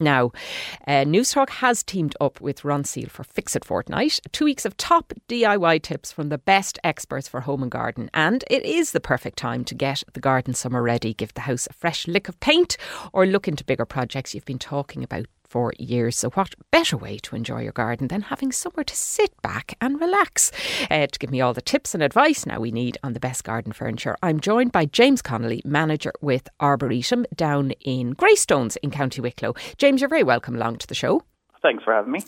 Now, uh, Newstalk has teamed up with Ronseal for Fix It Fortnight, two weeks of top DIY tips from the best experts for home and garden. And it is the perfect time to get the garden summer ready, give the house a fresh lick of paint, or look into bigger projects you've been talking about for years. So, what better way to enjoy your garden than having somewhere to sit back and relax? Uh, to give me all the tips and advice now we need on the best garden furniture, I'm joined by James Connolly, manager with Arboretum down in Greystones in County Wicklow. James, you're very welcome along to the show. Thanks for having me.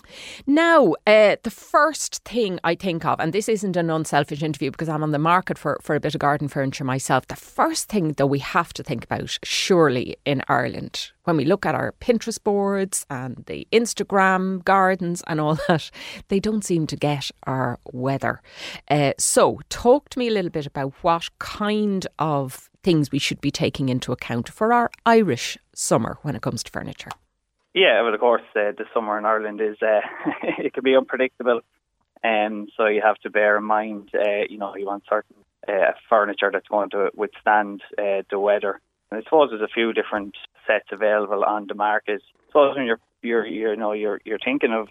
Now, uh, the first thing I think of, and this isn't an unselfish interview because I'm on the market for, for a bit of garden furniture myself. The first thing that we have to think about, surely in Ireland, when we look at our Pinterest boards and the Instagram gardens and all that, they don't seem to get our weather. Uh, so, talk to me a little bit about what kind of things we should be taking into account for our Irish summer when it comes to furniture. Yeah, well, of course, uh, the summer in Ireland is uh, it can be unpredictable, and um, so you have to bear in mind, uh, you know, you want certain uh, furniture that's going to withstand uh, the weather. And I suppose there's a few different sets available on the market. Suppose when you're you're, you're you know you're you're thinking of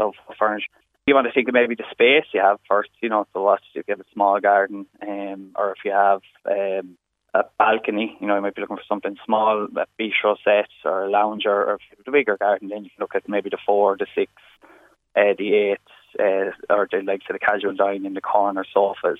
of furniture, you want to think of maybe the space you have first. You know, so what if you have a small garden, um, or if you have um, a balcony. You know, you might be looking for something small, a bistro set or a lounger, or a bigger garden, then you can look at maybe the four, the six, uh, the eight, uh, or the likes of the casual dining, in the corner sofas.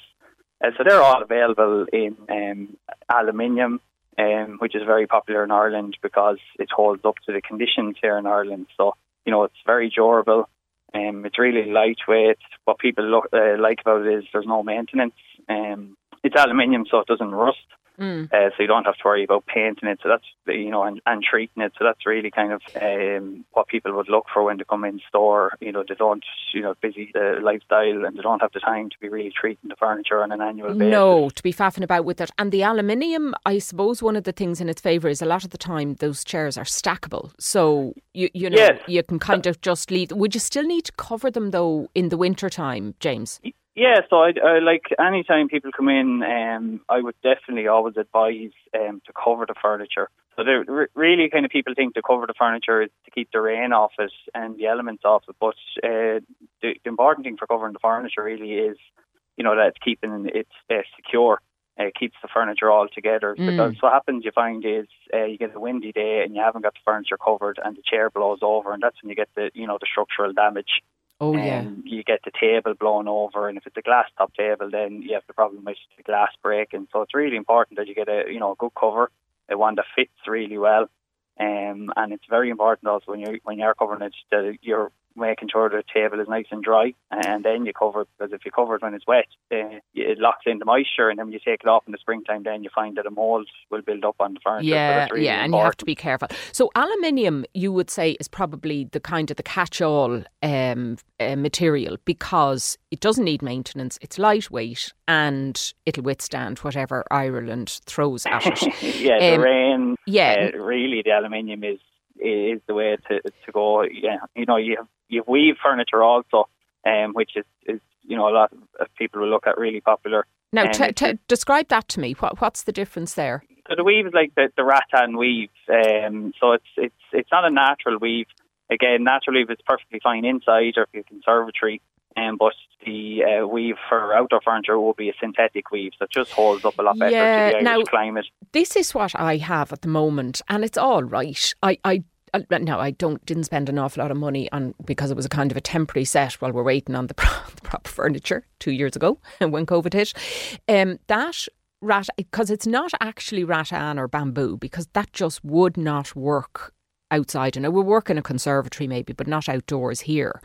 Uh, so they're all available in um, aluminium, um, which is very popular in Ireland because it holds up to the conditions here in Ireland. So you know, it's very durable. Um, it's really lightweight. What people look, uh, like about it is there's no maintenance. Um, it's aluminium, so it doesn't rust. Mm. Uh, so you don't have to worry about painting it. So that's you know and, and treating it. So that's really kind of um, what people would look for when they come in store. You know they don't you know busy uh, lifestyle and they don't have the time to be really treating the furniture on an annual basis. No, to be faffing about with it. And the aluminium, I suppose one of the things in its favour is a lot of the time those chairs are stackable. So you you know yes. you can kind of just leave. Would you still need to cover them though in the winter time, James? Yeah, so I, I like anytime people come in, um, I would definitely always advise um, to cover the furniture. So they're really kind of people think to cover the furniture is to keep the rain off it and the elements off it. But uh, the, the important thing for covering the furniture really is, you know, that it's keeping it uh, secure. Uh, keeps the furniture all together. Mm. Because what happens, you find, is uh, you get a windy day and you haven't got the furniture covered, and the chair blows over, and that's when you get the you know the structural damage. Oh yeah. Um, you get the table blown over, and if it's a glass top table, then you have the problem with the glass breaking. So it's really important that you get a you know a good cover, a one that fits really well, um, and it's very important also when you when you're covering it that you're making sure the table is nice and dry, and then you cover it because if you cover it when it's wet, uh, it locks in the moisture, and then when you take it off in the springtime, then you find that a mold will build up on the furniture. Yeah, so really yeah, and you have to be careful. So aluminium, you would say, is probably the kind of the catch-all um, uh, material because it doesn't need maintenance. It's lightweight and it'll withstand whatever Ireland throws at it. yeah, um, the rain. Yeah, uh, really, the aluminium is is the way to to go. Yeah, you know, you have you have weave furniture also, um, which is, is you know a lot of people will look at really popular. Now, um, t- t- describe that to me. What what's the difference there? So the weave is like the, the rattan weave. Um, so it's it's it's not a natural weave. Again, natural weave is perfectly fine inside or if you conservatory. Um, but the uh, weave for outdoor furniture will be a synthetic weave that just holds up a lot better yeah, to the Irish now, climate. This is what I have at the moment, and it's all right. I, I uh, no, I don't didn't spend an awful lot of money on because it was a kind of a temporary set while we're waiting on the, the proper furniture two years ago when COVID hit. Um, that rat because it's not actually rattan or bamboo because that just would not work outside. And we work in a conservatory maybe, but not outdoors here.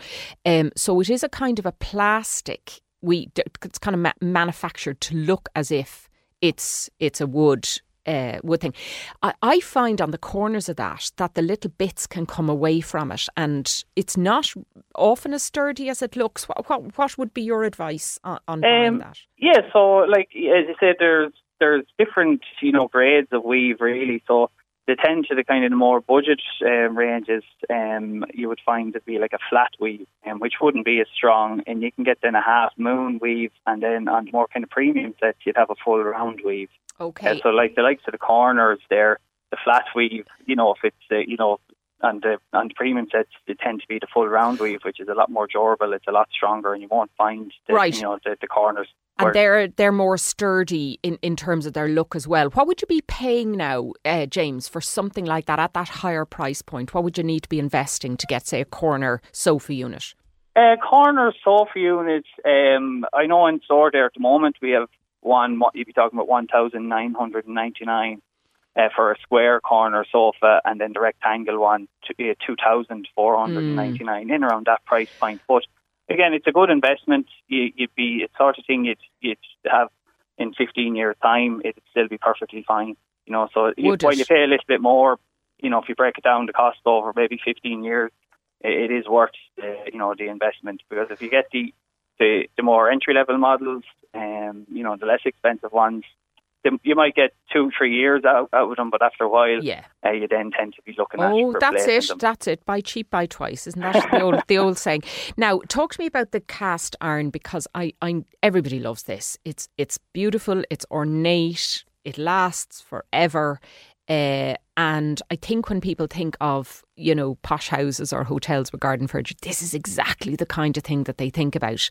Um, so it is a kind of a plastic. We it's kind of ma- manufactured to look as if it's it's a wood uh, wood thing. I, I, find on the corners of that that the little bits can come away from it, and it's not often as sturdy as it looks. What what, what would be your advice on, on um, that? Yeah, so like as you said, there's there's different you know grades of weave really. So they tend to the kind of the more budget um, ranges, um, you would find to be like a flat weave, um, which wouldn't be as strong. And you can get then a half moon weave, and then on more kind of premium sets, you'd have a full round weave. Okay. Uh, so like the likes of the corners there, the flat weave, you know, if it's uh, you know and the and the premium sets they tend to be the full round weave, which is a lot more durable. It's a lot stronger, and you won't find the, Right. you know the, the corners. And they're they're more sturdy in, in terms of their look as well. What would you be paying now, uh, James, for something like that at that higher price point? What would you need to be investing to get, say, a corner sofa unit? Uh, corner sofa units. Um, I know in store there at the moment we have one. what You'd be talking about one thousand nine hundred and ninety nine uh, for a square corner sofa, and then the rectangle one to, uh, two thousand four hundred and ninety nine in around that price point. But again, it's a good investment. You, you'd be it's sort of thing you'd you'd have in fifteen years' time. It'd still be perfectly fine. You know, so you, Would while it? you pay a little bit more, you know, if you break it down, the cost over maybe fifteen years it it is worth uh, you know the investment because if you get the the, the more entry level models, um, you know the less expensive ones, you might get two three years out, out of them, but after a while, Yeah. uh, you then tend to be looking at Oh, that's it. them. That's it. Buy cheap, buy twice. Isn't that the old the old saying? Now, talk to me about the cast iron because I, I everybody loves this. It's it's beautiful. It's ornate. It lasts forever. Uh, and I think when people think of you know posh houses or hotels with garden furniture, this is exactly the kind of thing that they think about.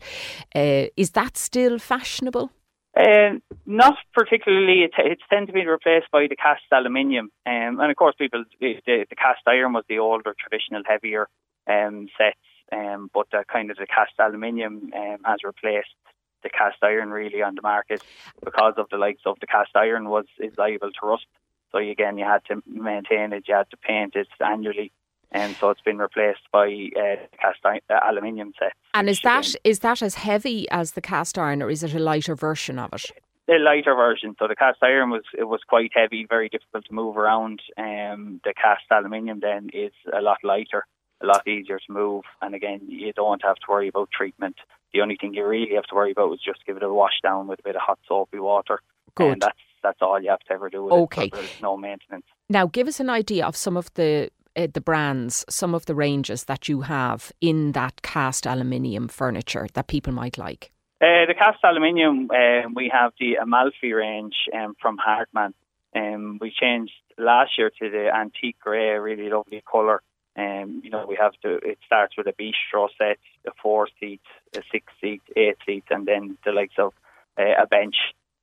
Uh, is that still fashionable? Uh, not particularly. It, it's tend to be replaced by the cast aluminium, um, and of course, people the, the cast iron was the older, traditional, heavier um, sets, um, but the kind of the cast aluminium um, has replaced the cast iron really on the market because of the likes of the cast iron was is liable to rust. So again, you had to maintain it, you had to paint it annually, and so it's been replaced by uh, cast iron, uh, aluminium sets. And is that again, is that as heavy as the cast iron, or is it a lighter version of it? the lighter version. So the cast iron was it was quite heavy, very difficult to move around. Um, the cast aluminium then is a lot lighter, a lot easier to move, and again you don't have to worry about treatment. The only thing you really have to worry about is just give it a wash down with a bit of hot soapy water, Good. and that's that's all you have to ever do with Okay. it. So no maintenance. Now, give us an idea of some of the uh, the brands, some of the ranges that you have in that cast aluminium furniture that people might like. Uh, the cast aluminium, um, we have the Amalfi range um, from Hartman. Um, we changed last year to the antique grey, really lovely colour. Um, you know, we have the, it starts with a bistro set, a four seat, a six seat, eight seat, and then the likes of uh, a bench.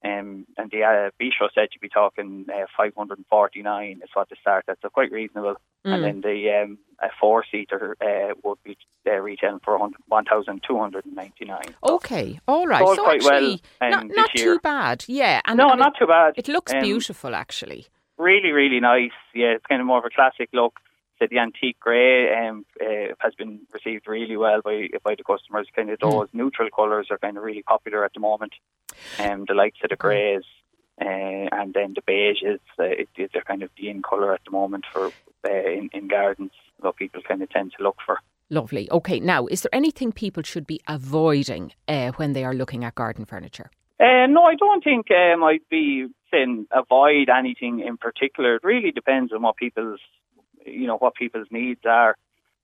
Um, and the uh, bistro set, you'd be talking uh, 549 is what they start at, so quite reasonable. Mm. And then the um, a four seater uh, would be uh, retailing for 1,299. Okay, all right. Sold so quite well, actually, um, not, not too bad. Yeah, and, no, and not it, too bad. it looks Um, beautiful actually. Really, really nice. Yeah, it's kind of more of a classic look. So the antique grey um, uh, has been received really well by by the customers. Kind of those neutral colours are kind of really popular at the moment. Um, the likes of the greys uh, and then the beiges, uh, it, they're kind of the in colour at the moment for uh, in, in gardens. What people kind of tend to look for. Lovely. Okay, now is there anything people should be avoiding uh, when they are looking at garden furniture? Uh, no, I don't think um, I'd be saying avoid anything in particular. It really depends on what people's, you know, what people's needs are.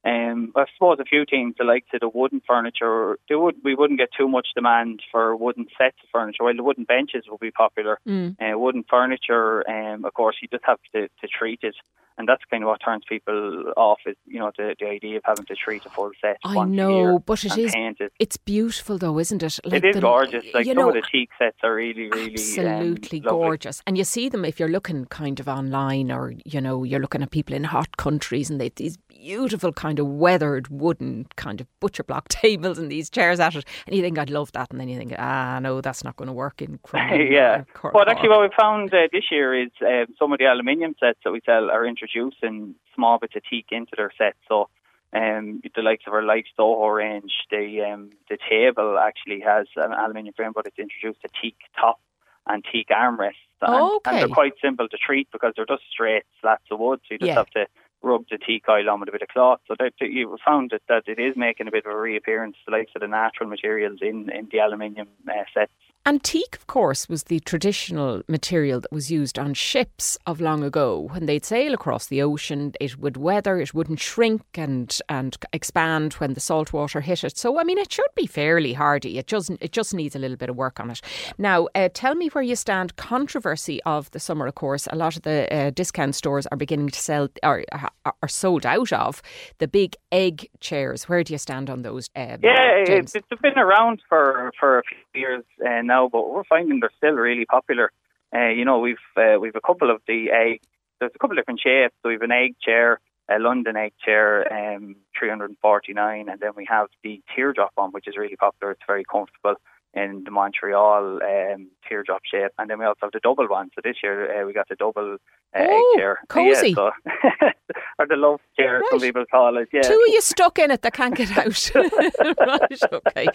Um, I suppose a few things, like of the wooden furniture, they would we wouldn't get too much demand for wooden sets of furniture. While the wooden benches would be popular, Mm. uh, wooden furniture, um, of course, you just have to, to treat it, and that's kind of what turns people off. Is you know the, the idea of having to treat a full set. I know, but it is it. it's beautiful though, isn't it? it is the- gorgeous. Like you some know, of the teak sets are really, really absolutely um, gorgeous. And you see them if you're looking kind of online or, you know, you're looking at people in hot countries and they've these beautiful kind of weathered wooden kind of butcher block tables and these chairs at it. And you think, I'd love that. And then you think, ah, no, that's not going to work in Crumlin yeah. or Cork. But actually, what we found uh, this year is um, some of the aluminium sets that we sell are introducing small bits of teak into their sets. So, um, the likes of our Light Soho range, the um, the table actually has an aluminium frame, but it's introduced a teak top and teak armrests. And, and they're quite simple to treat because they're just straight slats of wood. So you just Yeah. have to rub the teak oil on with a bit of cloth. So that, that you found that, that it is making a bit of a reappearance, the likes of the natural materials in, in the aluminium uh, sets. And teak, of course, was the traditional material that was used on ships of long ago. When they'd sail across the ocean, it would weather, it wouldn't shrink and and expand when the salt water hit it. So, I mean, it should be fairly hardy. It just it just needs a little bit of work on it. Now, uh, tell me where you stand. Controversy of the summer, of course. A lot of the uh, discount stores are beginning to sell or are sold out of the big egg chairs. Where do you stand on those? Uh, yeah, James? it's been around for for a few years uh, now, but we're finding they're still really popular. Uh, you know, we've uh, we've a couple of the egg. There's a couple of different shapes. So we've an egg chair, a London egg chair, um, 349, and then we have the teardrop one, which is really popular. It's very comfortable in the Montreal um, teardrop shape, and then we also have the double one. So this year uh, we got the double uh, egg chair, cozy, yeah, so or the love chair, right. some people call it. Yeah, two of you stuck in it that can't get out. right, okay,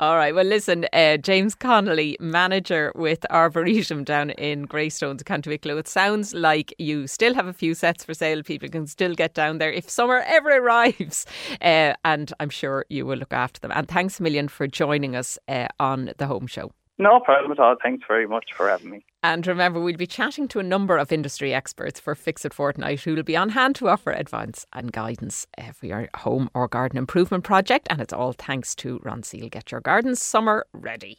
all right. Well, listen, uh, James Connolly, manager with Arboretum down in Greystones, County Wicklow. It sounds like you still have a few sets for sale. People can still get down there if summer ever arrives, uh, and I'm sure you will look after them. And thanks a million for joining us uh, on on the home show. No problem at all. Thanks very much for having me. And remember, we'll be chatting to a number of industry experts for Fix It Fortnight who will be on hand to offer advice and guidance for your home or garden improvement project. And it's all thanks to Ronseal. Get your gardens summer ready.